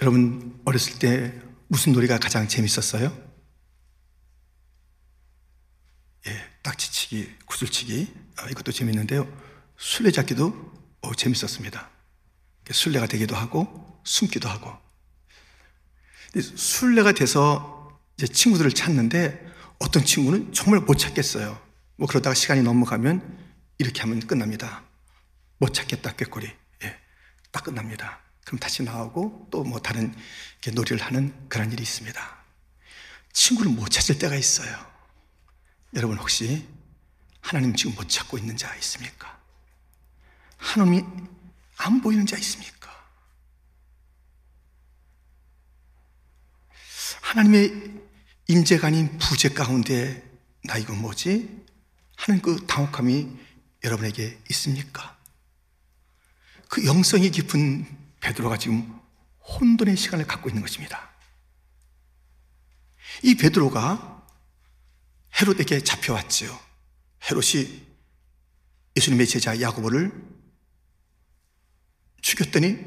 여러분 어렸을 때 무슨 놀이가 가장 재밌었어요? 예, 딱지치기, 구슬치기 아, 이것도 재밌는데요. 술래잡기도 어, 재밌었습니다. 술래가 되기도 하고 숨기도 하고 술래가 돼서 이제 친구들을 찾는데 어떤 친구는 정말 못 찾겠어요. 뭐 그러다가 시간이 넘어가면 이렇게 하면 끝납니다. 못 찾겠다 꾀꼬리. 예, 딱 끝납니다. 그럼 다시 나오고 또 뭐 다른 놀이를 하는 그런 일이 있습니다. 친구를 못 찾을 때가 있어요. 여러분 혹시 하나님 지금 못 찾고 있는 자 있습니까? 하나님이 안 보이는 자 있습니까? 하나님의 임재가 아닌 부재 가운데 나 이거 뭐지? 하는 그 당혹함이 여러분에게 있습니까? 그 영성이 깊은 베드로가 지금 혼돈의 시간을 갖고 있는 것입니다. 이 베드로가 헤롯에게 잡혀왔지요. 헤롯이 예수님의 제자 야고보를 죽였더니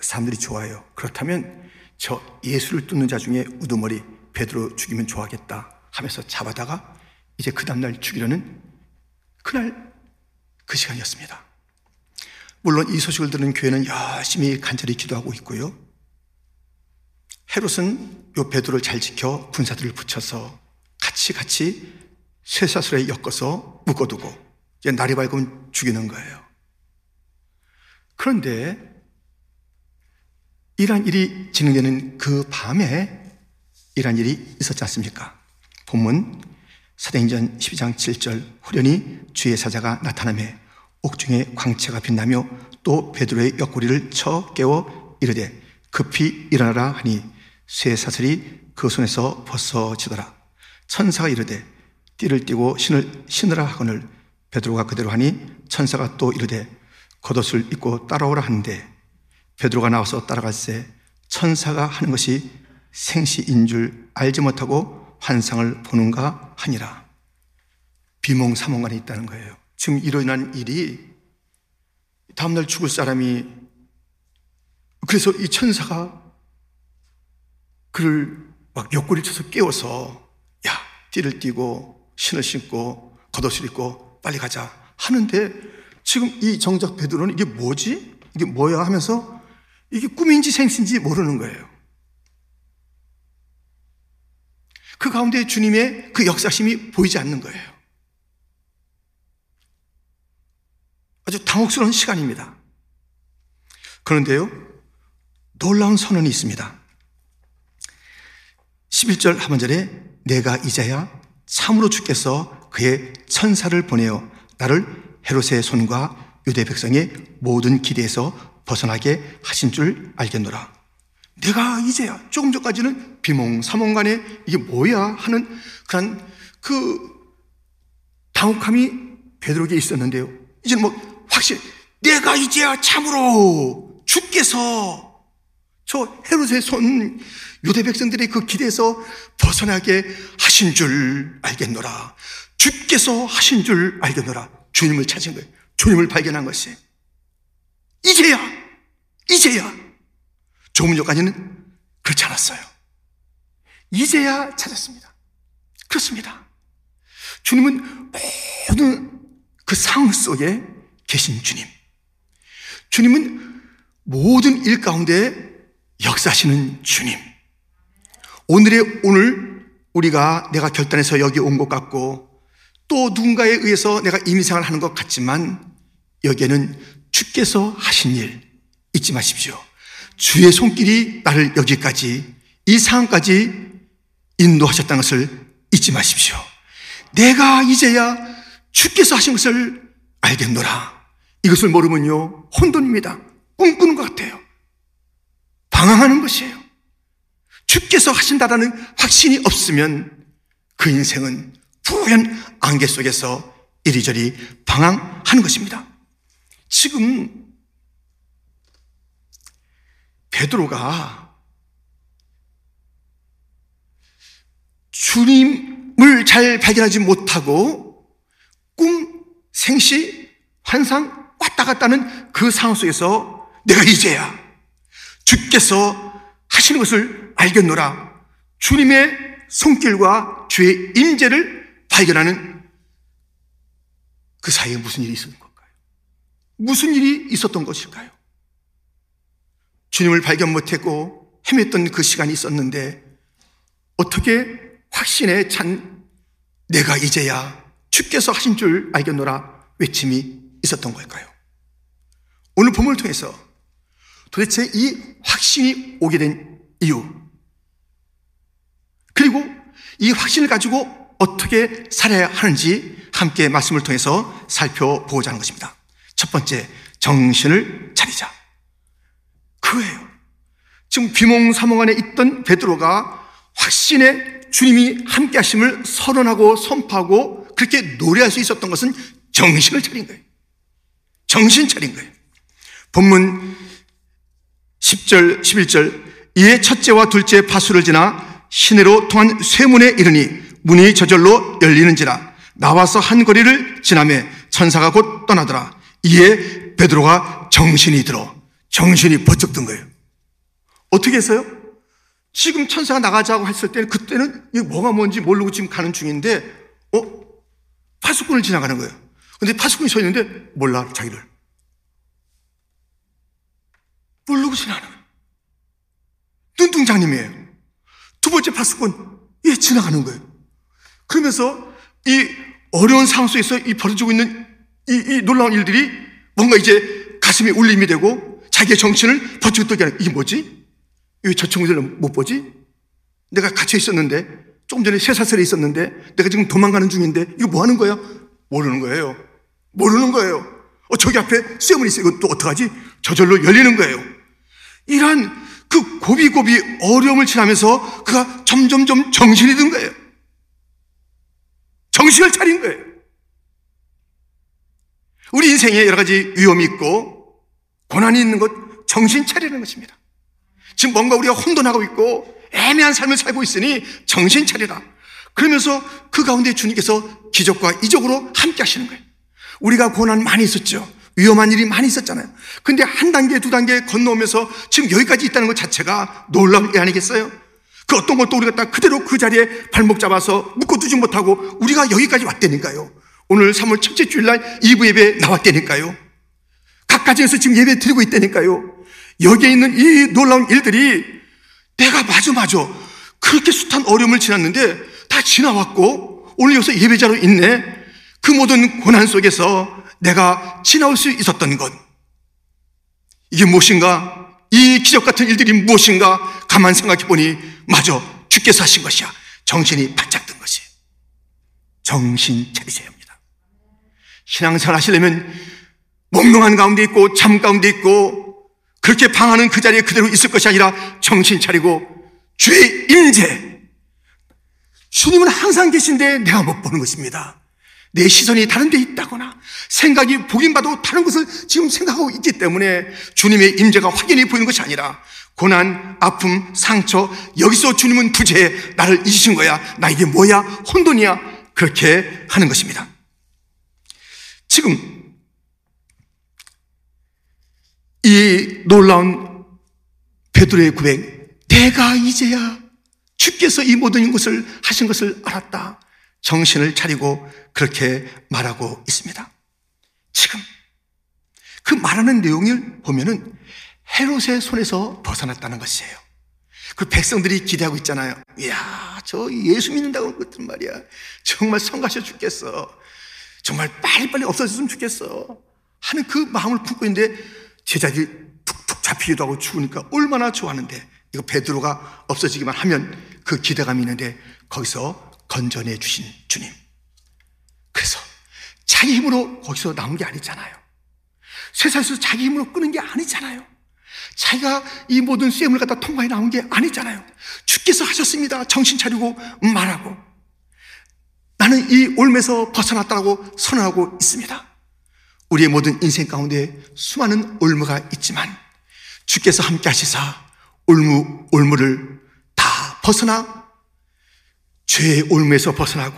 사람들이 좋아요. 그렇다면 저 예수를 뚫는 자 중에 우두머리 베드로 죽이면 좋아하겠다 하면서 잡아다가 이제 그 다음날 죽이려는 그날 그 시간이었습니다. 물론 이 소식을 들은 교회는 열심히 간절히 기도하고 있고요. 헤롯은 요 베드로를 잘 지켜 군사들을 붙여서 같이 같이 쇠사슬에 엮어서 묶어두고 이제 날이 밝으면 죽이는 거예요. 그런데 이러한 일이 진행되는 그 밤에 이러한 일이 있었지 않습니까? 본문 사도행전 12장 7절 후련히 주의 사자가 나타나며 옥중에 광채가 빛나며 또 베드로의 옆구리를 쳐 깨워 이르되 급히 일어나라 하니 쇠 사슬이 그 손에서 벗어지더라. 천사가 이르되 띠를 띠고 신을 신으라 하거늘 베드로가 그대로 하니 천사가 또 이르되 겉옷을 입고 따라오라 하는데. 베드로가 나와서 따라갈새 천사가 하는 것이 생시인 줄 알지 못하고 환상을 보는가 하니라. 비몽사몽간에 있다는 거예요 지금 일어난 일이 다음날 죽을 사람이 그래서 이 천사가 그를 막 옆구리 쳐서 깨워서 야 띠를 띠고 신을 신고 겉옷을 입고 빨리 가자 하는데 지금 이 정작 베드로는 이게 뭐지? 이게 뭐야 하면서 이게 꿈인지 생신지 모르는 거예요. 그 가운데 주님의 그 역사심이 보이지 않는 거예요. 아주 당혹스러운 시간입니다. 그런데요, 놀라운 선언이 있습니다. 11절 하반절에 내가 이자야 참으로 주께서 그의 천사를 보내어 나를 헤롯의 손과 유대 백성의 모든 기대에서 벗어나게 하신 줄 알겠노라. 내가 이제야 조금 전까지는 비몽사몽간에 이게 뭐야 하는 그런 그 당혹함이 베드로에게 있었는데요. 이제는 뭐 확실 내가 이제야 참으로 주께서 저 헤롯의 손 유대 백성들의 그 길에서 벗어나게 하신 줄 알겠노라. 주께서 하신 줄 알겠노라. 주님을 찾은 거예요. 주님을 발견한 것이. 이제야, 이제야. 조금 전까지는 그렇지 않았어요. 이제야 찾았습니다. 그렇습니다. 주님은 모든 그 상황 속에 계신 주님. 주님은 모든 일 가운데 역사하시는 주님. 오늘의 오늘 우리가 내가 결단해서 여기 온 것 같고 또 누군가에 의해서 내가 임생을 하는 것 같지만 여기에는 주께서 하신 일 잊지 마십시오. 주의 손길이 나를 여기까지 이 상황까지 인도하셨다는 것을 잊지 마십시오. 내가 이제야 주께서 하신 것을 알겠노라. 이것을 모르면요, 혼돈입니다. 꿈꾸는 것 같아요. 방황하는 것이에요. 주께서 하신다라는 확신이 없으면 그 인생은 푸른 안개 속에서 이리저리 방황하는 것입니다. 지금 베드로가 주님을 잘 발견하지 못하고 꿈, 생시, 환상 왔다 갔다 하는 그 상황 속에서 내가 이제야 주께서 하시는 것을 알겠노라. 주님의 손길과 주의 임재를 발견하는 그 사이에 무슨 일이 있었던 걸까요? 무슨 일이 있었던 것일까요? 주님을 발견 못했고 헤맸던 그 시간이 있었는데 어떻게 확신에 찬 내가 이제야 주께서 하신 줄 알겠노라 외침이 있었던 걸까요? 오늘 본문을 통해서 도대체 이 확신이 오게 된 이유 그리고 이 확신을 가지고 어떻게 살아야 하는지 함께 말씀을 통해서 살펴보고자 하는 것입니다. 첫 번째, 정신을 차리자. 그거예요. 지금 비몽사몽 안에 있던 베드로가 확신의 주님이 함께 하심을 선언하고 선포하고 그렇게 노래할 수 있었던 것은 정신을 차린 거예요. 정신 차린 거예요. 본문 10절, 11절 이에 첫째와 둘째 파수를 지나 시내로 통한 쇠문에 이르니 문이 저절로 열리는지라. 나와서 한 거리를 지나매 천사가 곧 떠나더라. 이에 베드로가 정신이 들어 정신이 번쩍 든 거예요. 어떻게 했어요? 지금 천사가 나가자고 했을 때는 그때는 뭐가 뭔지 모르고 지금 가는 중인데 어? 파수꾼을 지나가는 거예요. 근데 파수꾼이 서 있는데 몰라 자기를 모르고 거예요 눈동장님이에요 두 번째 파수꾼 예 지나가는 거예요 그러면서 이 어려운 상황 속에서 이 벌어지고 있는 이, 이 놀라운 일들이 뭔가 이제 가슴에 울림이 되고 자기의 정신을 버티고 뜨게 하는 이게 뭐지? 왜 저 친구들은 못 보지? 내가 갇혀 있었는데 조금 전에 쇠사슬에 있었는데 내가 지금 도망가는 중인데 이거 뭐 하는 거야? 모르는 거예요. 모르는 거예요. 어, 저기 앞에 쇠문이 있어. 이거 또 어떡하지? 저절로 열리는 거예요. 이러한 그 고비고비 어려움을 지나면서 그가 점점점 정신이 든 거예요. 정신을 차린 거예요. 우리 인생에 여러 가지 위험이 있고 고난이 있는 것 정신 차리는 것입니다. 지금 뭔가 우리가 혼돈하고 있고 애매한 삶을 살고 있으니 정신 차리라. 그러면서 그 가운데 주님께서 기적과 이적으로 함께 하시는 거예요. 우리가 고난 많이 있었죠. 위험한 일이 많이 있었잖아요. 근데 한 단계, 두 단계 건너오면서 지금 여기까지 있다는 것 자체가 놀라운 일 아니겠어요? 그 어떤 것도 우리가 딱 그대로 그 자리에 발목 잡아서 묶어두지 못하고 우리가 여기까지 왔다니까요. 오늘 3월 첫째 주일날 2부 예배 나왔다니까요. 각 가정에서 지금 예배 드리고 있다니까요. 여기에 있는 이 놀라운 일들이 내가 마주 마주 그렇게 숱한 어려움을 지났는데 다 지나왔고 오늘 여기서 예배자로 있네. 그 모든 고난 속에서 내가 지나올 수 있었던 것. 이게 무엇인가? 이 기적 같은 일들이 무엇인가? 가만 생각해 보니 마저 주께서 하신 것이야. 정신이 바짝 든 것이. 정신 차리셔야 합니다. 신앙생활 하시려면 몽롱한 가운데 있고 잠 가운데 있고 그렇게 방하는 그 자리에 그대로 있을 것이 아니라 정신 차리고 주의 임재. 주님은 항상 계신데 내가 못 보는 것입니다. 내 시선이 다른 데 있다거나 생각이 보긴 봐도 다른 것을 지금 생각하고 있기 때문에 주님의 임재가 확연히 보이는 것이 아니라 고난, 아픔, 상처 여기서 주님은 부재해 나를 잊으신 거야. 나 이게 뭐야? 혼돈이야. 그렇게 하는 것입니다. 지금 이 놀라운 베드로의 고백 내가 이제야 주께서 이 모든 것을 하신 것을 알았다. 정신을 차리고 그렇게 말하고 있습니다. 지금 그 말하는 내용을 보면은 헤롯의 손에서 벗어났다는 것이에요. 그 백성들이 기대하고 있잖아요. 이야, 저 예수 믿는다고 그랬단 말이야. 정말 성가셔 죽겠어. 정말 빨리빨리 없어졌으면 좋겠어. 하는 그 마음을 품고 있는데 제자들이 툭툭 잡히기도 하고 죽으니까 얼마나 좋아하는데 이거 베드로가 없어지기만 하면 그 기대감이 있는데 거기서 건전해 주신 주님. 그래서 자기 힘으로 거기서 나온 게 아니잖아요. 세상에서 자기 힘으로 끄는 게 아니잖아요. 자기가 이 모든 쇠을 갖다 통과해 나온 게 아니잖아요. 주께서 하셨습니다. 정신 차리고 말하고. 나는 이 올매서 벗어났다고 선언하고 있습니다. 우리의 모든 인생 가운데 수많은 올무가 있지만 주께서 함께 하시사 올무, 올무를 다 벗어나 죄의 올무에서 벗어나고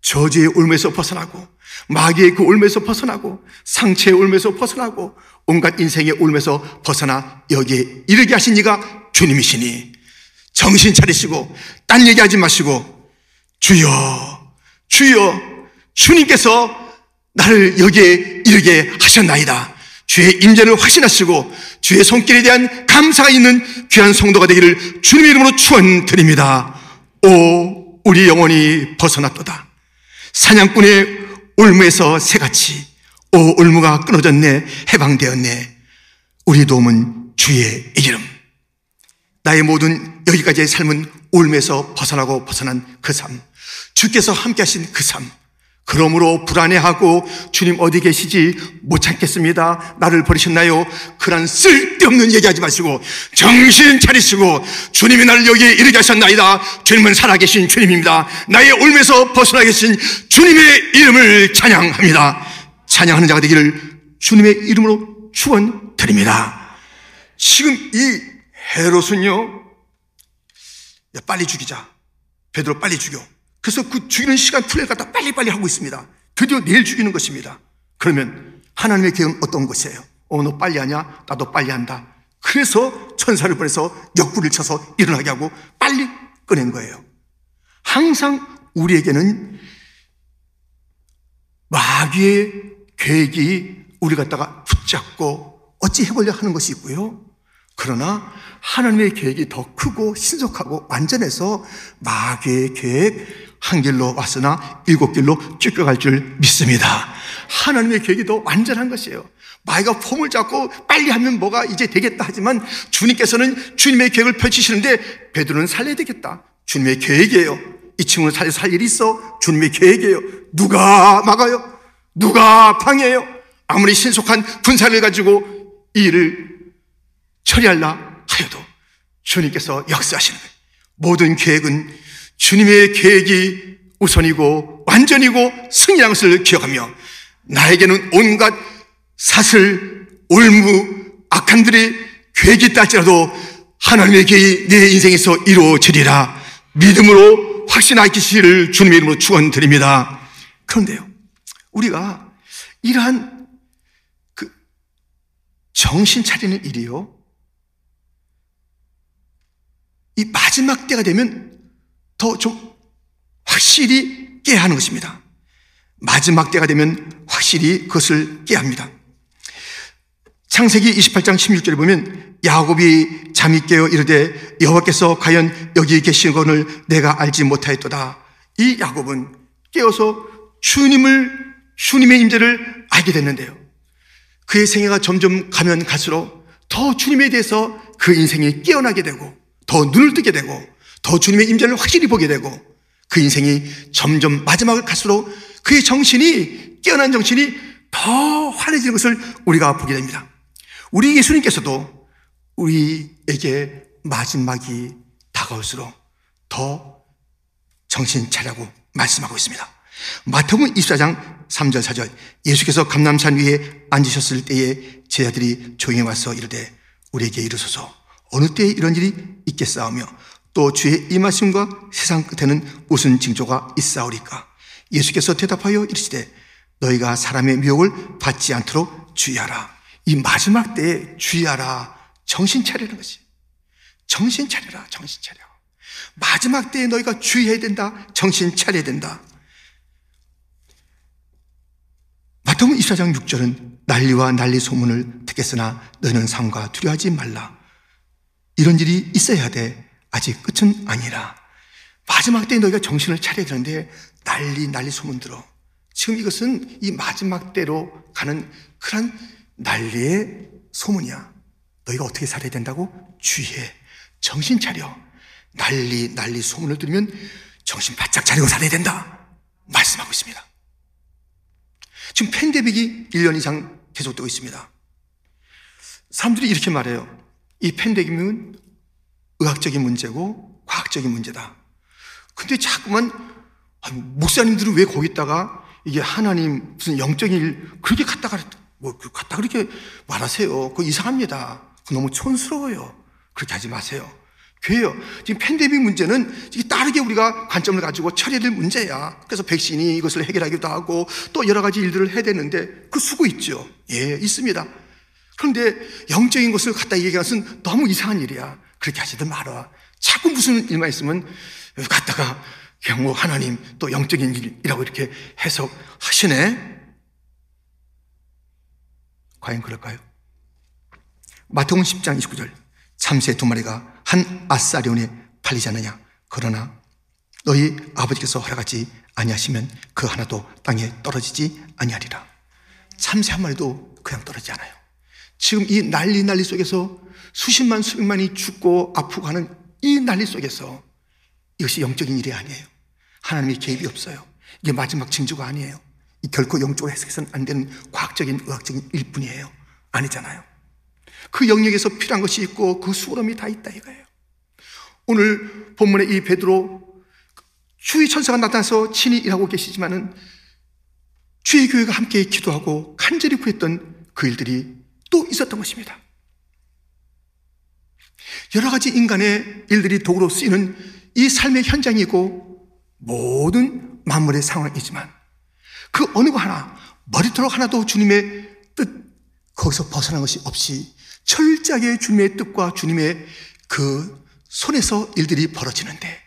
저주의 올무에서 벗어나고 마귀의 그 올무에서 벗어나고 상처의 올무에서 벗어나고 온갖 인생의 올무에서 벗어나 여기에 이르게 하신 이가 주님이시니 정신 차리시고 딴 얘기하지 마시고 주여 주여 주님께서 나를 여기에 이르게 하셨나이다. 주의 임재를 확신하시고 주의 손길에 대한 감사가 있는 귀한 성도가 되기를 주님의 이름으로 축원드립니다. 오 우리 영혼이 벗어났도다. 사냥꾼의 올무에서 새같이 오 올무가 끊어졌네 해방되었네. 우리 도움은 주의 이름. 나의 모든 여기까지의 삶은 올무에서 벗어나고 벗어난 그 삶. 주께서 함께 하신 그 삶 그러므로 불안해하고 주님 어디 계시지 못 찾겠습니다. 나를 버리셨나요? 그런 쓸데없는 얘기하지 마시고 정신 차리시고 주님이 나를 여기에 이르게 하셨나이다. 주님은 살아계신 주님입니다. 나의 올면서 벗어나 계신 주님의 이름을 찬양합니다. 찬양하는 자가 되기를 주님의 이름으로 축원드립니다. 지금 이 헤롯은요, 빨리 죽이자. 베드로 빨리 죽여. 그래서 그 죽이는 시간 플레이를 갖다 빨리빨리 하고 있습니다. 드디어 내일 죽이는 것입니다. 그러면 하나님의 계획은 어떤 것이에요? 어, 너 빨리 하냐? 나도 빨리 한다. 그래서 천사를 보내서 옆구리를 쳐서 일어나게 하고 빨리 꺼낸 거예요. 항상 우리에게는 마귀의 계획이 우리 갖다가 붙잡고 어찌 해보려 하는 것이 있고요. 그러나 하나님의 계획이 더 크고 신속하고 완전해서 마귀의 계획, 한 길로 왔으나 일곱 길로 쫓겨갈 줄 믿습니다. 하나님의 계획이 더 완전한 것이에요. 마이가 폼을 잡고 빨리 하면 뭐가 이제 되겠다 하지만 주님께서는 주님의 계획을 펼치시는데 베드로는 살려야 되겠다. 주님의 계획이에요. 이 친구는 살려 살 일이 있어. 주님의 계획이에요. 누가 막아요? 누가 방해해요? 아무리 신속한 분사를 가지고 이 일을 처리할라 하여도 주님께서 역사하시는. 모든 계획은 주님의 계획이 우선이고 완전이고 승리한 것을 기억하며 나에게는 온갖 사슬, 올무, 악한들의 계획이 있다 할지라도 하나님의 계획이 내 인생에서 이루어지리라 믿음으로 확신하시기를 주님의 이름으로 축원드립니다. 그런데요, 우리가 이러한 그 정신 차리는 일이요, 이 마지막 때가 되면 더 좀 확실히 깨야 하는 것입니다. 마지막 때가 되면 확실히 그것을 깨야 합니다. 창세기 28장 16절에 보면 야곱이 잠이 깨어 이르되 여호와께서 과연 여기 계신 것을 내가 알지 못하였도다. 이 야곱은 깨어서 주님을 주님의 임재를 알게 됐는데요. 그의 생애가 점점 가면 갈수록 더 주님에 대해서 그 인생이 깨어나게 되고 더 눈을 뜨게 되고 더 주님의 임재를 확실히 보게 되고 그 인생이 점점 마지막을 갈수록 그의 정신이 깨어난 정신이 더 환해지는 것을 우리가 보게 됩니다. 우리 예수님께서도 우리에게 마지막이 다가올수록 더 정신 차려고 말씀하고 있습니다. 마태복음 24장 3절 4절 예수께서 감남산 위에 앉으셨을 때에 제자들이 조용히 와서 이르되 우리에게 이르소서 어느 때에 이런 일이 있겠사오며 또 주의 임하심과 세상 끝에는 무슨 징조가 있사오리까? 예수께서 대답하여 이르시되 너희가 사람의 미혹을 받지 않도록 주의하라. 이 마지막 때에 주의하라. 정신 차리는 것이. 정신 차려라. 정신 차려. 마지막 때에 너희가 주의해야 된다. 정신 차려야 된다. 마태복음 24장 6절은 난리와 난리 소문을 듣겠으나 너는 상과 두려워하지 말라. 이런 일이 있어야 돼. 아직 끝은 아니라 마지막 때에 너희가 정신을 차려야 되는데 난리 난리 소문 들어. 지금 이것은 이 마지막 때로 가는 그런 난리의 소문이야. 너희가 어떻게 살아야 된다고? 주의해. 정신 차려. 난리 난리 소문을 들으면 정신 바짝 차리고 살아야 된다. 말씀하고 있습니다. 지금 팬데믹이 1년 이상 계속되고 있습니다. 사람들이 이렇게 말해요. 이 팬데믹은 의학적인 문제고 과학적인 문제다. 근데 자꾸만 목사님들은 왜 거기다가 이게 하나님 무슨 영적인 일 그렇게 갖다가 뭐 갖다 그렇게 말하세요. 그거 이상합니다. 그거 너무 촌스러워요. 그렇게 하지 마세요. 교회요. 지금 팬데믹 문제는 따르게 우리가 관점을 가지고 처리해야 될 문제야. 그래서 백신이 이것을 해결하기도 하고 또 여러 가지 일들을 해야 되는데 그 수고 있죠. 예, 있습니다. 그런데 영적인 것을 갖다 얘기하는 것은 너무 이상한 일이야. 그렇게 하지들 말아. 자꾸 무슨 일만 있으면 갔다가 그냥 뭐 하나님 또 영적인 일이라고 이렇게 해석하시네. 과연 그럴까요? 마태복음 10장 29절 참새 두 마리가 한 아사리온에 팔리지 않느냐 그러나 너희 아버지께서 허락하지 아니하시면 그 하나도 땅에 떨어지지 아니하리라 참새 한 마리도 그냥 떨어지지 않아요 지금 이 난리 난리 속에서 수십만 수백만이 죽고 아프고 하는 이 난리 속에서 이것이 영적인 일이 아니에요. 하나님의 개입이 없어요. 이게 마지막 징조가 아니에요. 결코 영적으로 해석해서는 안 되는 과학적인 의학적인 일뿐이에요. 아니잖아요. 그 영역에서 필요한 것이 있고 그 수고름이 다 있다 이거예요. 오늘 본문의 이 베드로 주의 천사가 나타나서 친히 일하고 계시지만은 주의 교회가 함께 기도하고 간절히 구했던 그 일들이 또 있었던 것입니다. 여러 가지 인간의 일들이 도구로 쓰이는 이 삶의 현장이고 모든 만물의 상황이지만 그 어느 거 하나 머리털 하나도 주님의 뜻 거기서 벗어난 것이 없이 철저하게 주님의 뜻과 주님의 그 손에서 일들이 벌어지는데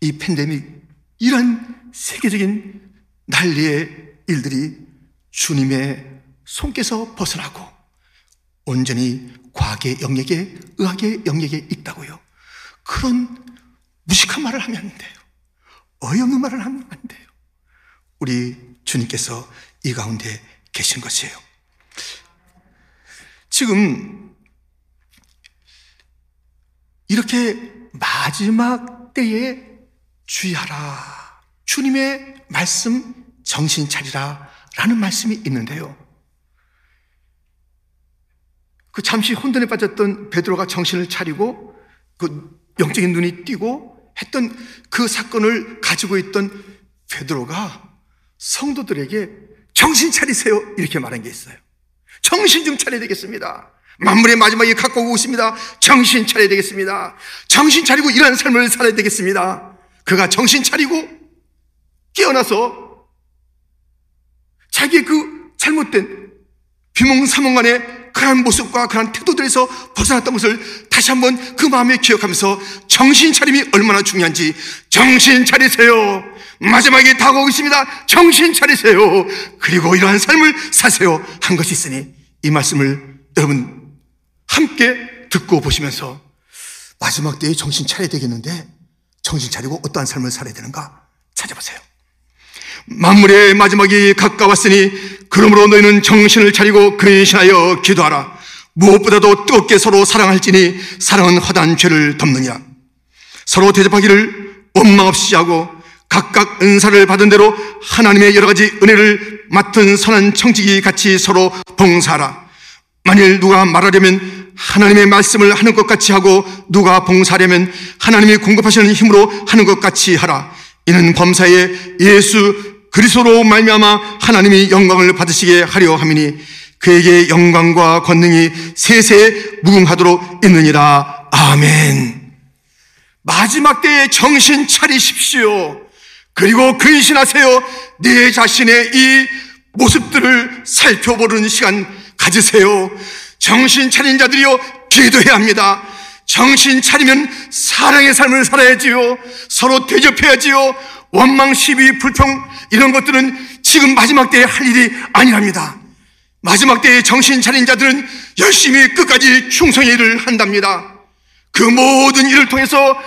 이 팬데믹 이런 세계적인 난리의 일들이 주님의 손께서 벗어나고 온전히 과학의 영역에 의학의 영역에 있다고요. 그런 무식한 말을 하면 안 돼요. 어이없는 말을 하면 안 돼요. 우리 주님께서 이 가운데 계신 것이에요. 지금 이렇게 마지막 때에 주의하라. 주님의 말씀 정신 차리라. 라는 말씀이 있는데요. 그 잠시 혼돈에 빠졌던 베드로가 정신을 차리고 그 영적인 눈이 띄고 했던 그 사건을 가지고 있던 베드로가 성도들에게 정신 차리세요. 이렇게 말한 게 있어요. 정신 좀 차려야 되겠습니다. 만물의 마지막에 가까우고 있습니다. 정신 차려야 되겠습니다. 정신 차리고 이러한 삶을 살아야 되겠습니다. 그가 정신 차리고 깨어나서 자기의 그 잘못된 비몽사몽간의 그러한 모습과 그러한 태도들에서 벗어났던 것을 다시 한번 그 마음에 기억하면서 정신 차림이 얼마나 중요한지 정신 차리세요. 마지막에 다가오고 있습니다. 정신 차리세요. 그리고 이러한 삶을 사세요. 한 것이 있으니 이 말씀을 여러분 함께 듣고 보시면서 마지막 때에 정신 차려야 되겠는데 정신 차리고 어떠한 삶을 살아야 되는가 찾아보세요. 만물의 마지막이 가까웠으니 그러므로 너희는 정신을 차리고 근신하여 기도하라. 무엇보다도 뜨겁게 서로 사랑할지니 사랑은 화단 죄를 덮느냐. 서로 대접하기를 원망 없이 하고 각각 은사를 받은 대로 하나님의 여러 가지 은혜를 맡은 선한 청지기 같이 서로 봉사하라. 만일 누가 말하려면 하나님의 말씀을 하는 것 같이 하고 누가 봉사하려면 하나님이 공급하시는 힘으로 하는 것 같이 하라. 이는 범사에 예수 그리스도로 말미암아 하나님이 영광을 받으시게 하려 함이니 그에게 영광과 권능이 세세 무궁하도록 있느니라. 아멘. 마지막 때에 정신 차리십시오. 그리고 근신하세요. 내 자신의 이 모습들을 살펴보는 시간 가지세요. 정신 차린 자들이요, 기도해야 합니다. 정신 차리면 사랑의 삶을 살아야지요. 서로 대접해야지요. 원망, 시비, 불평, 이런 것들은 지금 마지막 때에 할 일이 아니랍니다. 마지막 때에 정신 차린 자들은 열심히 끝까지 충성의 일을 한답니다. 그 모든 일을 통해서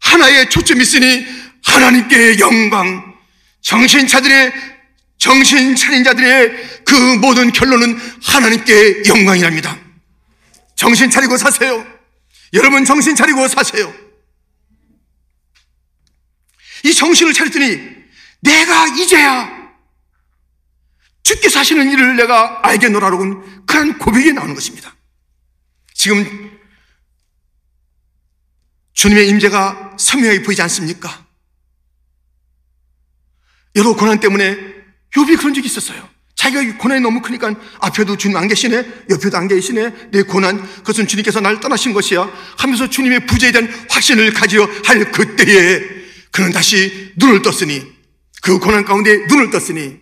하나의 초점이 있으니 하나님께 영광, 정신 차들의 정신 차린 자들의 그 모든 결론은 하나님께 영광이랍니다. 정신 차리고 사세요. 여러분 정신 차리고 사세요. 이 정신을 차렸더니 내가 이제야 죽게 사시는 일을 내가 알겠노라고는 그런 고백이 나오는 것입니다. 지금 주님의 임재가 선명하게 보이지 않습니까? 여러 고난 때문에 욥이 그런 적이 있었어요. 자기가 고난이 너무 크니까 앞에도 주님 안 계시네, 옆에도 안 계시네, 내 고난, 그것은 주님께서 나를 떠나신 것이야. 하면서 주님의 부재에 대한 확신을 가지려 할 그때에 그는 다시 눈을 떴으니, 그 고난 가운데 눈을 떴으니,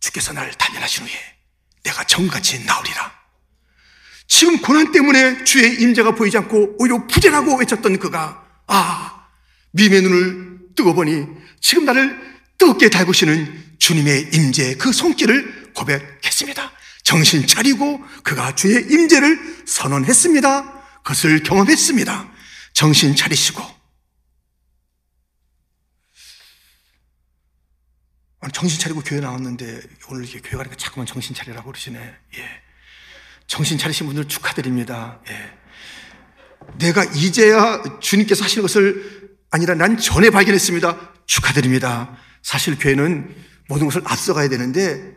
주께서 나를 단련하신 후에 내가 정같이 나오리라. 지금 고난 때문에 주의 임재가 보이지 않고 오히려 부재라고 외쳤던 그가 아 미의 눈을 뜨고 보니 지금 나를 뜨겁게 달구시는 주님의 임재 그 손길을 고백했습니다. 정신 차리고 그가 주의 임재를 선언했습니다. 그것을 경험했습니다. 정신 차리시고 정신 차리고 교회 나왔는데 오늘 이렇게 교회 가니까 자꾸만 정신 차리라고 그러시네. 예. 정신 차리신 분들 축하드립니다. 예. 내가 이제야 주님께서 하시는 것을 아니라 난 전에 발견했습니다. 축하드립니다. 사실 교회는 모든 것을 앞서가야 되는데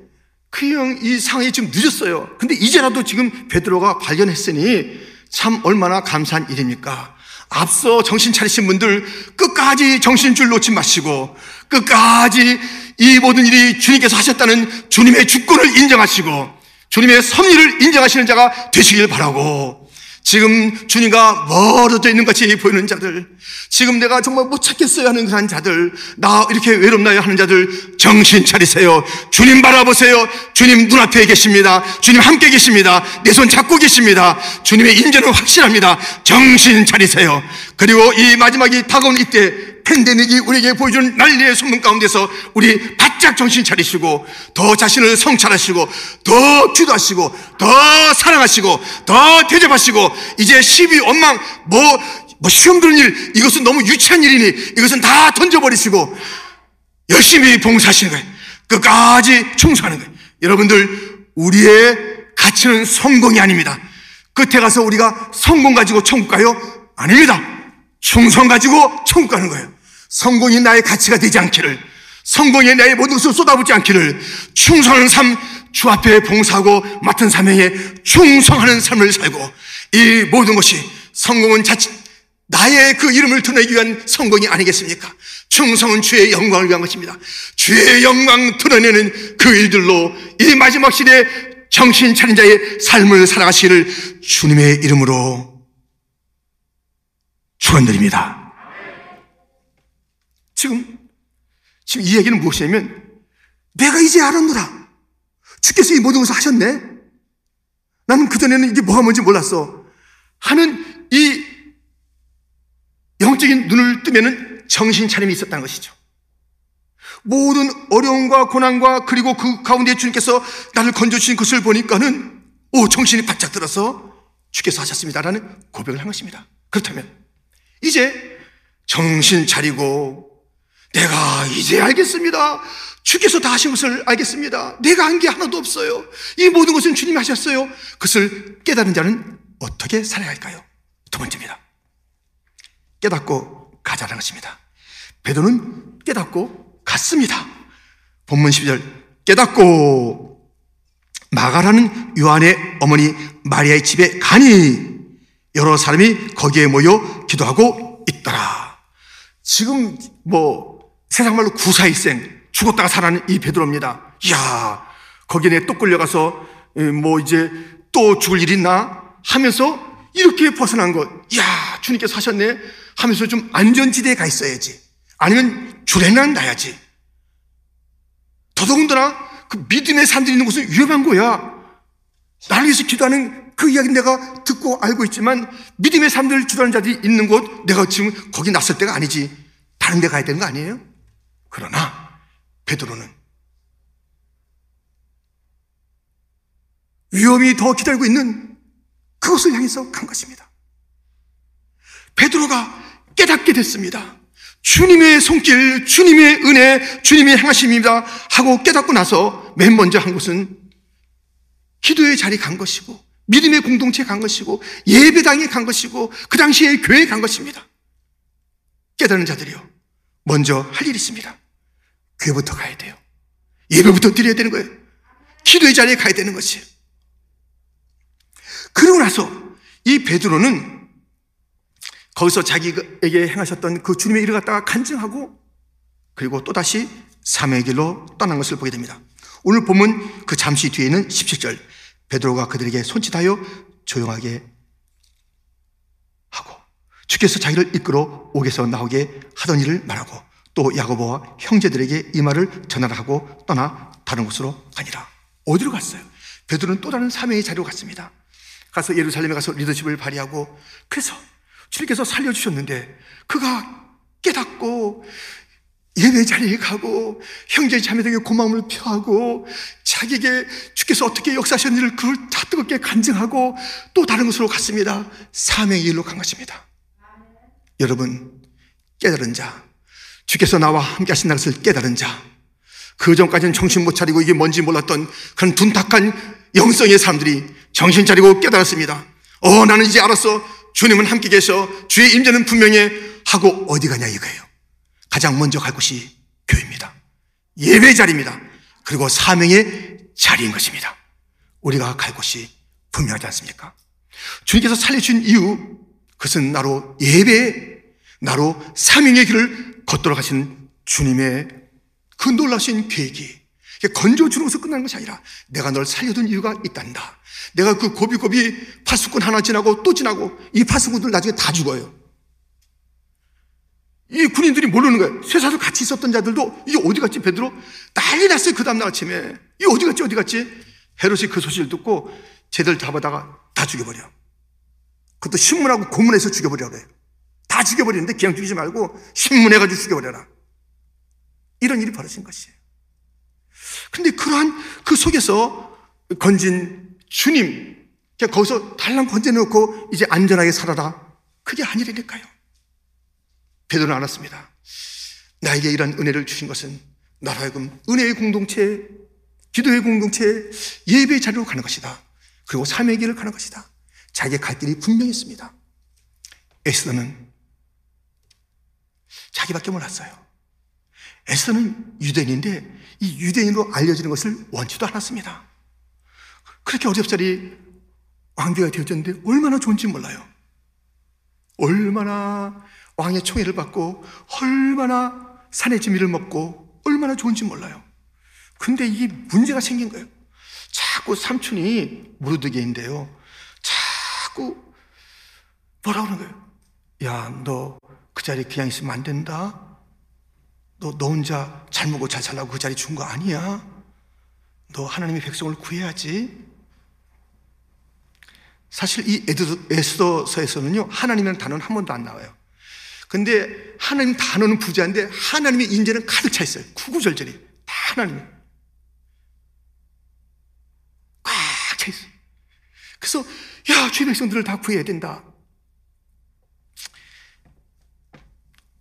그냥 이 상황이 지금 늦었어요. 근데 이제라도 지금 베드로가 발견했으니 참 얼마나 감사한 일입니까? 앞서 정신 차리신 분들 끝까지 정신줄 놓지 마시고 끝까지 이 모든 일이 주님께서 하셨다는 주님의 주권을 인정하시고 주님의 섭리를 인정하시는 자가 되시길 바라고 지금 주님과 멀어져 있는 것이 보이는 자들, 지금 내가 정말 못 찾겠어요 하는 그런 자들, 나 이렇게 외롭나요 하는 자들, 정신 차리세요. 주님 바라보세요. 주님 눈앞에 계십니다. 주님 함께 계십니다. 내 손 잡고 계십니다. 주님의 인재는 확실합니다. 정신 차리세요. 그리고 이 마지막이 다가온 이때 팬데믹이 우리에게 보여주는 난리의 소문 가운데서 우리 바짝 정신 차리시고 더 자신을 성찰하시고 더 기도하시고 더 사랑하시고 더 대접하시고 이제 시비 원망 뭐, 뭐 시험 드는 일 이것은 너무 유치한 일이니 이것은 다 던져버리시고 열심히 봉사하시는 거예요. 끝까지 충성하는 거예요. 여러분들 우리의 가치는 성공이 아닙니다. 끝에 가서 우리가 성공 가지고 천국 가요? 아닙니다. 충성 가지고 천국 가는 거예요. 성공이 나의 가치가 되지 않기를, 성공이 나의 모든 것을 쏟아붓지 않기를, 충성하는 삶, 주 앞에 봉사하고 맡은 사명에 충성하는 삶을 살고, 이 모든 것이 성공은 자칫 나의 그 이름을 드러내기 위한 성공이 아니겠습니까? 충성은 주의 영광을 위한 것입니다. 주의 영광 드러내는 그 일들로 이 마지막 시대에 정신 차린 자의 삶을 살아가시기를 주님의 이름으로 축원드립니다. 지금, 지금 이 얘기는 무엇이냐면, 내가 이제 알았노라. 주께서 이 모든 것을 하셨네? 나는 그전에는 이게 뭐가 뭔지 몰랐어. 하는 이 영적인 눈을 뜨면은 정신 차림이 있었다는 것이죠. 모든 어려움과 고난과 그리고 그 가운데 주님께서 나를 건져주신 것을 보니까는 오, 정신이 바짝 들어서 주께서 하셨습니다라는 고백을 한 것입니다. 그렇다면 이제 정신 차리고 내가 이제 알겠습니다. 주께서 다 하신 것을 알겠습니다. 내가 한 게 하나도 없어요. 이 모든 것은 주님이 하셨어요. 그것을 깨달은 자는 어떻게 살아야 할까요? 두 번째입니다. 깨닫고 가자라는 것입니다. 베드로는 깨닫고 갔습니다. 본문 12절 깨닫고 마가라는 요한의 어머니 마리아의 집에 가니 여러 사람이 거기에 모여 기도하고 있더라. 지금 뭐 세상 말로 구사일생 죽었다가 살아난 이 베드로입니다. 이야 거기에 또 끌려가서 뭐 이제 또 죽을 일 있나 하면서 이렇게 벗어난 것. 이야 주님께서 하셨네 하면서 좀 안전지대에 가 있어야지. 아니면 주례는 나야지. 더더군다나 그 믿음의 사람들이 있는 곳은 위험한 거야. 나를 위해서 기도하는 그 이야기는 내가 듣고 알고 있지만 믿음의 사람들 주도하는 자들이 있는 곳 내가 지금 거기 났을 때가 아니지. 다른 데 가야 되는 거 아니에요? 그러나 베드로는 위험이 더 기다리고 있는 그것을 향해서 간 것입니다. 베드로가 깨닫게 됐습니다. 주님의 손길, 주님의 은혜, 주님의 행하심입니다. 하고 깨닫고 나서 맨 먼저 한 것은 기도의 자리 간 것이고, 믿음의 공동체 간 것이고, 예배당에 간 것이고, 그 당시에 교회에 간 것입니다. 깨닫는 자들이요. 먼저 할 일이 있습니다. 교회부터 가야 돼요. 예배부터 드려야 되는 거예요. 기도의 자리에 가야 되는 것이에요. 그러고 나서 이 베드로는 거기서 자기에게 행하셨던 그 주님의 일을 갖다가 간증하고 그리고 또다시 삼의 길로 떠난 것을 보게 됩니다. 오늘 보면 그 잠시 뒤에는 17절 베드로가 그들에게 손짓하여 조용하게 하고 주께서 자기를 이끌어 옥에서 나오게 하던 일을 말하고 또 야고보와 형제들에게 이 말을 전하라고 떠나 다른 곳으로 가니라. 어디로 갔어요? 베드로는 또 다른 사명의 자리로 갔습니다. 가서 예루살렘에 가서 리더십을 발휘하고 그래서 주님께서 살려주셨는데 그가 깨닫고 예배 자리에 가고 형제 자매들에게 고마움을 표하고 자기에게 주께서 어떻게 역사하셨는지를 그걸 다 뜨겁게 간증하고 또 다른 곳으로 갔습니다. 사명의 일로 간 것입니다. 여러분 깨달은 자 주께서 나와 함께 하신다는 것을 깨달은 자 그 전까지는 정신 못 차리고 이게 뭔지 몰랐던 그런 둔탁한 영성의 사람들이 정신 차리고 깨달았습니다. 어 나는 이제 알았어 주님은 함께 계셔 주의 임재는 분명해 하고 어디 가냐 이거예요. 가장 먼저 갈 곳이 교회입니다. 예배 자리입니다. 그리고 사명의 자리인 것입니다. 우리가 갈 곳이 분명하지 않습니까? 주님께서 살려주신 이유, 그것은 나로 예배, 나로 사명의 길을 걷도록 하시는 주님의 그 놀라신 계획이 것으로 끝나는 것이 아니라 내가 널 살려둔 이유가 있단다. 내가 그 고비고비 파수꾼 하나 지나고 또 지나고 이 파수꾼들 나중에 다 죽어요. 이 군인들이 모르는 거예요. 쇠사슬 같이 있었던 자들도 이게 어디 갔지 베드로? 난리 났어요. 그 다음날 아침에. 이 어디 갔지 어디 갔지? 헤롯이 그 소식을 듣고 쟤들 잡아다가 다 죽여버려. 그것도 신문하고 고문해서 죽여버려 그래요. 다 죽여버리는데 그냥 죽이지 말고 신문해가지고 죽여버려라. 이런 일이 벌어진 것이에요. 근데 그러한 그 속에서 건진 주님, 거기서 달랑 건져놓고 이제 안전하게 살아라. 그게 아니라니까요. 베드로는 알았습니다. 나에게 이런 은혜를 주신 것은 하여금 은혜의 공동체, 기도의 공동체, 예배의 자리로 가는 것이다. 그리고 삶의 길을 가는 것이다. 자기의 갈 길이 분명히 있습니다. 에스더는 자기밖에 몰랐어요. 에스더는 유대인인데 이 유대인으로 알려지는 것을 원치도 않았습니다. 그렇게 어렵사리 왕비가 되어졌는데 얼마나 좋은지 몰라요. 얼마나 왕의 총애를 받고 얼마나 산의 지미를 먹고 얼마나 좋은지 몰라요. 근데 이게 문제가 생긴 거예요. 자꾸 삼촌이 무르드게인데요. 자꾸 뭐라 그러는 거예요. 야, 너 그 자리에 그냥 있으면 안 된다. 너, 너 혼자 잘 먹고 잘 살라고 그 자리 준 거 아니야. 너 하나님의 백성을 구해야지. 사실 이 에스더서에서는요, 하나님이라는 단어는 한 번도 안 나와요. 근데 하나님 단어는 부자인데 하나님의 인재는 가득 차 있어요. 구구절절이. 다 하나님. 꽉 차 있어요. 그래서, 야, 주의 백성들을 다 구해야 된다.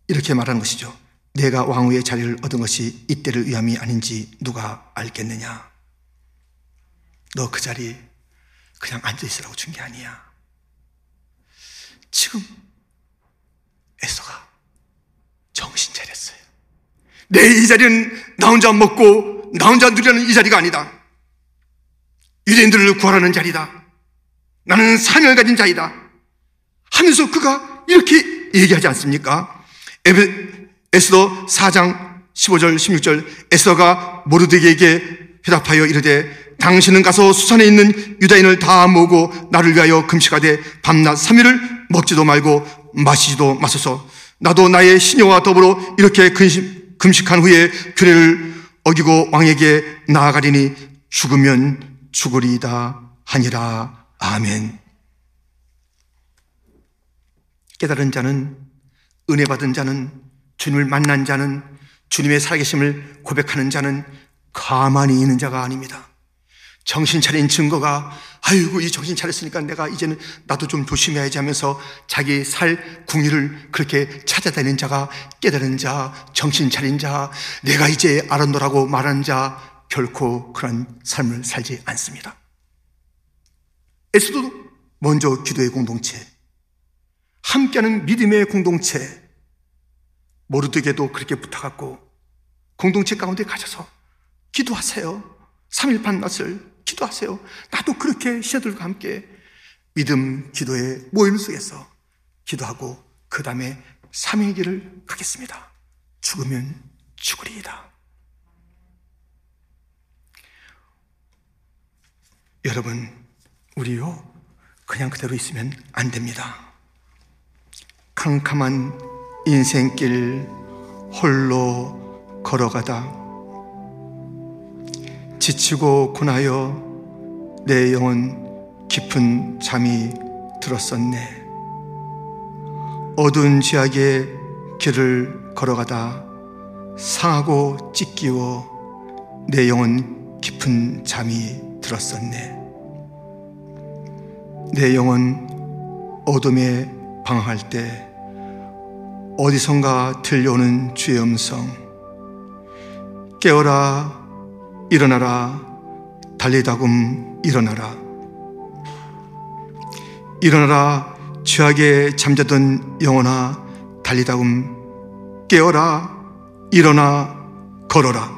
이렇게 말하는 것이죠. 내가 왕후의 자리를 얻은 것이 이때를 위함이 아닌지 누가 알겠느냐? 너 그 자리 그냥 앉아 있으라고 준 게 아니야. 지금 에서가 정신 차렸어요. 내 이 자리는 나 혼자 먹고 나 혼자 누리는 이 자리가 아니다. 유대인들을 구하라는 자리다. 나는 사명을 가진 자이다. 하면서 그가 이렇게 얘기하지 않습니까? 에 스더 4장 15절 16절 에스더가 모르드에게 회답하여 이르되 당신은 가서 수산에 있는 유다인을 다 모으고 나를 위하여 금식하되 밤낮 3일을 먹지도 말고 마시지도 마소서. 나도 나의 시녀와 더불어 이렇게 금식, 금식한 후에 규례를 어기고 왕에게 나아가리니 죽으면 죽으리이다 하니라. 아멘. 깨달은 자는 은혜 받은 자는 주님을 만난 자는 주님의 살아계심을 고백하는 자는 가만히 있는 자가 아닙니다. 정신 차린 증거가 아이고 이 정신 차렸으니까 내가 이제는 나도 좀 조심해야지 하면서 자기 살 궁리를 그렇게 찾아다니는 자가 깨달은 자, 정신 차린 자, 내가 이제 알았노라고 말하는 자 결코 그런 삶을 살지 않습니다. 에스도 먼저 기도의 공동체, 함께하는 믿음의 공동체, 모르드게도 그렇게 부탁하고 공동체 가운데 가셔서 기도하세요. 3일 반낮을 기도하세요. 나도 그렇게 시아들과 함께 믿음 기도의 모임 속에서 기도하고 그 다음에 삼의 길을 가겠습니다. 죽으면 죽으리이다. 여러분, 우리요, 그냥 그대로 있으면 안 됩니다. 캄캄한 인생길 홀로 걸어가다 지치고 고나여 내 영혼 깊은 잠이 들었었네. 어두운 지하의 길을 걸어가다 상하고 찢기워 내 영혼 깊은 잠이 들었었네. 내 영혼 어둠에 방황할 때 어디선가 들려오는 주의 음성. 깨어라 일어나라 달리다금 일어나라. 일어나라 죄악에 잠자던 영혼아 달리다금 깨어라 일어나 걸어라.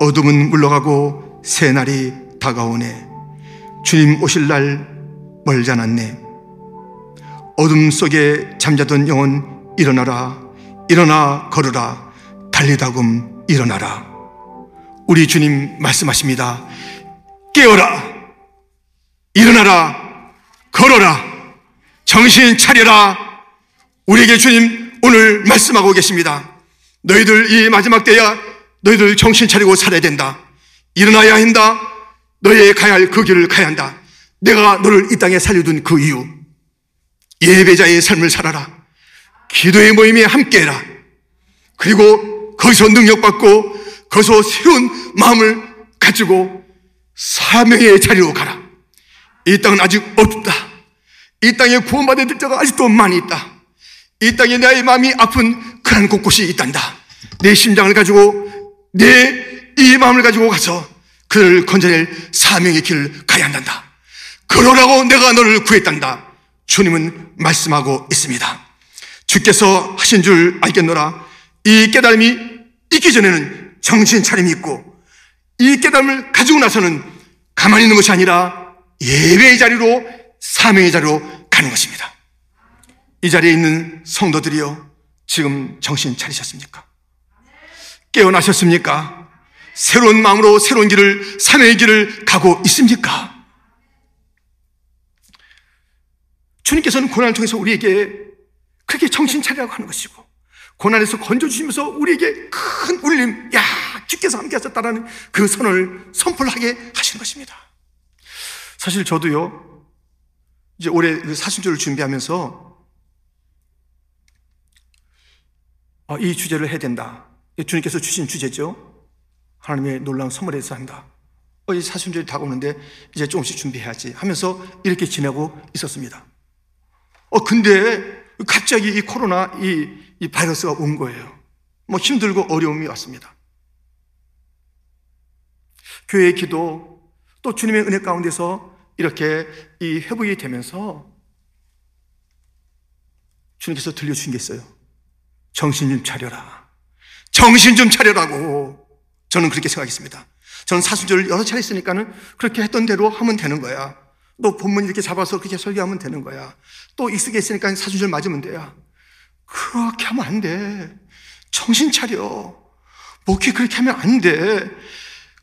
어둠은 물러가고 새 날이 다가오네. 주님 오실 날 멀지 않았네. 어둠 속에 잠자던 영혼 일어나라 일어나 걸어라 달리다금 일어나라. 우리 주님 말씀하십니다. 깨어라 일어나라 걸어라 정신 차려라. 우리에게 주님 오늘 말씀하고 계십니다. 너희들 이 마지막 때야 너희들 정신 차리고 살아야 된다. 일어나야 한다. 너희 가야 할 그 길을 가야 한다. 내가 너를 이 땅에 살려둔 그 이유. 예배자의 삶을 살아라. 기도의 모임에 함께해라. 그리고 거기서 능력받고 거기서 새로운 마음을 가지고 사명의 자리로 가라. 이 땅은 아직 없다. 이 땅에 구원받을 자가 아직도 많이 있다. 이 땅에 나의 마음이 아픈 그런 곳곳이 있단다. 내 심장을 가지고 내 이 마음을 가지고 가서 그를 건져낼 사명의 길을 가야 한단다. 그러라고 내가 너를 구했단다. 주님은 말씀하고 있습니다. 주께서 하신 줄 알겠노라. 이 깨달음이 있기 전에는 정신 차림이 있고 이 깨달음을 가지고 나서는 가만히 있는 것이 아니라 예배의 자리로 사명의 자리로 가는 것입니다. 이 자리에 있는 성도들이요. 지금 정신 차리셨습니까? 깨어나셨습니까? 새로운 마음으로 새로운 길을, 사명의 길을 가고 있습니까? 주님께서는 고난을 통해서 우리에게 그렇게 정신 차리라고 하는 것이고 고난에서 건져주시면서 우리에게 큰 울림, 야, 주께서 함께 하셨다라는 그 선을 선포하게 하시는 것입니다. 사실 저도요, 이제 올해 그 사순절을 준비하면서 어, 이 주제를 해야 된다. 주님께서 주신 주제죠. 하나님의 놀라운 선물에서 한다. 어, 이 사순절이 다가오는데 이제 조금씩 준비해야지 하면서 이렇게 지내고 있었습니다. 어, 근데 갑자기 이 코로나 이, 이 바이러스가 온 거예요. 뭐 힘들고 어려움이 왔습니다. 교회의 기도, 또 주님의 은혜 가운데서 이렇게 이 회복이 되면서 주님께서 들려주신 게 있어요. 정신 좀 차려라. 정신 좀 차려라고. 저는 그렇게 생각했습니다. 저는 사순절을 여러 차례 했으니까는 그렇게 했던 대로 하면 되는 거야. 또 본문 이렇게 잡아서 그렇게 설교하면 되는 거야. 또 익숙해 있으니까 사주절 맞으면 돼요. 그렇게 하면 안 돼. 정신 차려. 목회 그렇게 하면 안 돼.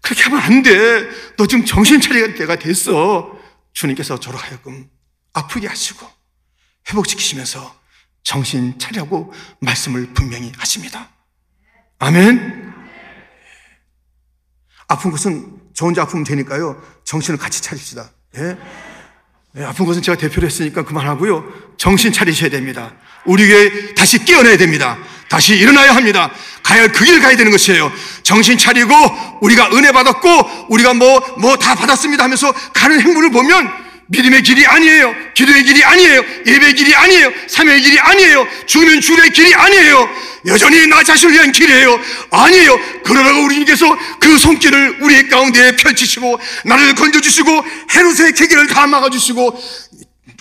그렇게 하면 안 돼. 너 지금 정신 차릴 때가 됐어. 주님께서 저로 하여금 아프게 하시고 회복시키시면서 정신 차려고 말씀을 분명히 하십니다. 아멘. 아픈 것은 저 혼자 아프면 되니까요. 정신을 같이 차립시다. 예? 예, 아픈 것은 제가 대표를 했으니까 그만하고요. 정신 차리셔야 됩니다. 우리 교회 다시 깨어나야 됩니다. 다시 일어나야 합니다. 가야 할그길 가야 되는 것이에요. 정신 차리고 우리가 은혜 받았고 우리가 뭐 뭐 다 받았습니다 하면서 가는 행보를 보면 믿음의 길이 아니에요. 기도의 길이 아니에요. 예배의 길이 아니에요. 삶의 길이 아니에요. 죽으면 주의 길이 아니에요. 여전히 나 자신을 위한 길이에요. 아니에요. 그러다가 우리님께서 그 손길을 우리 가운데 펼치시고 나를 건져주시고 헤롯의 계기를 다 막아주시고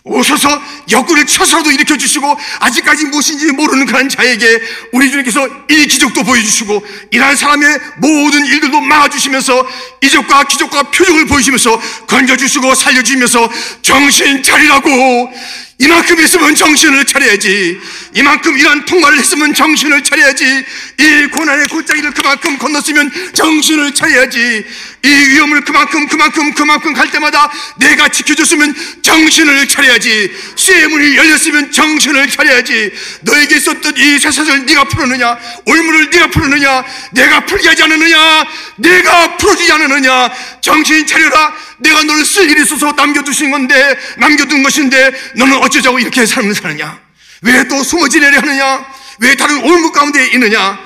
오셔서 역군을 쳐서라도 일으켜주시고 아직까지 무엇인지 모르는 그런 자에게 우리 주님께서 이 기적도 보여주시고 이러한 사람의 모든 일들도 막아주시면서 이적과 기적과 표적을 보여주면서 건져주시고 살려주면서 정신 차리라고 이만큼 했으면 정신을 차려야지. 이만큼 이런 통과를 했으면 정신을 차려야지. 이 고난의 골짜기를 그만큼 건넜으면 정신을 차려야지. 이 위험을 그만큼 그만큼 그만큼 갈 때마다 내가 지켜줬으면 정신을 차려야지. 쇠 지혜의 문이 열렸으면 정신을 차려야지. 너에게 있었던 이 쇠사슬을 네가 풀었느냐? 올무를 네가 풀었느냐? 내가 풀게 하지 않았느냐? 내가 풀어주지 않았느냐? 정신 차려라. 내가 너를 쓸 일이 있어서 남겨두신 건데 남겨둔 것인데 너는 어쩌자고 이렇게 삶을 사느냐? 왜 또 숨어 지내려 하느냐? 왜 다른 올무 가운데 있느냐?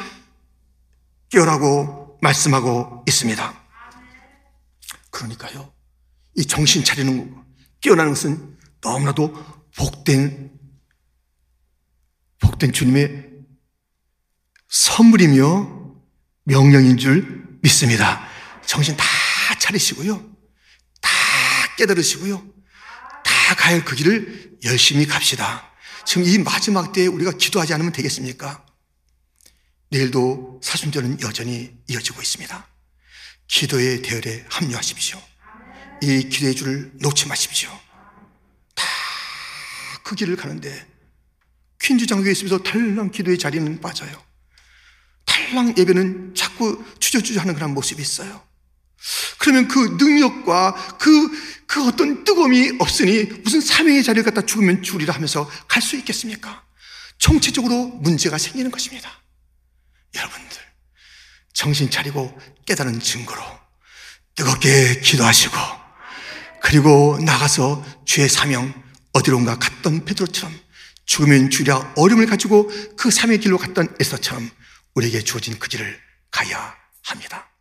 깨어라고 말씀하고 있습니다 그러니까요 이 정신 차리는 거, 깨어나는 것은 너무나도 복된, 복된 주님의 선물이며 명령인 줄 믿습니다. 정신 다 차리시고요. 다 깨달으시고요. 다 가야 그 길을 열심히 갑시다. 지금 이 마지막 때에 우리가 기도하지 않으면 되겠습니까? 내일도 사순절은 여전히 이어지고 있습니다. 기도의 대열에 합류하십시오. 이 기도의 줄을 놓지 마십시오. 다 그 길을 가는데 퀸즈 장교에 있으면서 탈랑 기도의 자리는 빠져요. 탈랑 예배는 자꾸 주저주저하는 그런 모습이 있어요. 그러면 그 능력과 그, 그 어떤 뜨거움이 없으니 무슨 사명의 자리를 갖다 죽으면 죽으리라 하면서 갈 수 있겠습니까? 정체적으로 문제가 생기는 것입니다. 여러분들, 정신 차리고 깨달은 증거로 뜨겁게 기도하시고 그리고 나가서 주의 사명 어디론가 갔던 베드로처럼 죽으면 주랴 어려움을 가지고 그 삶의 길로 갔던 에서처럼 우리에게 주어진 그 길을 가야 합니다.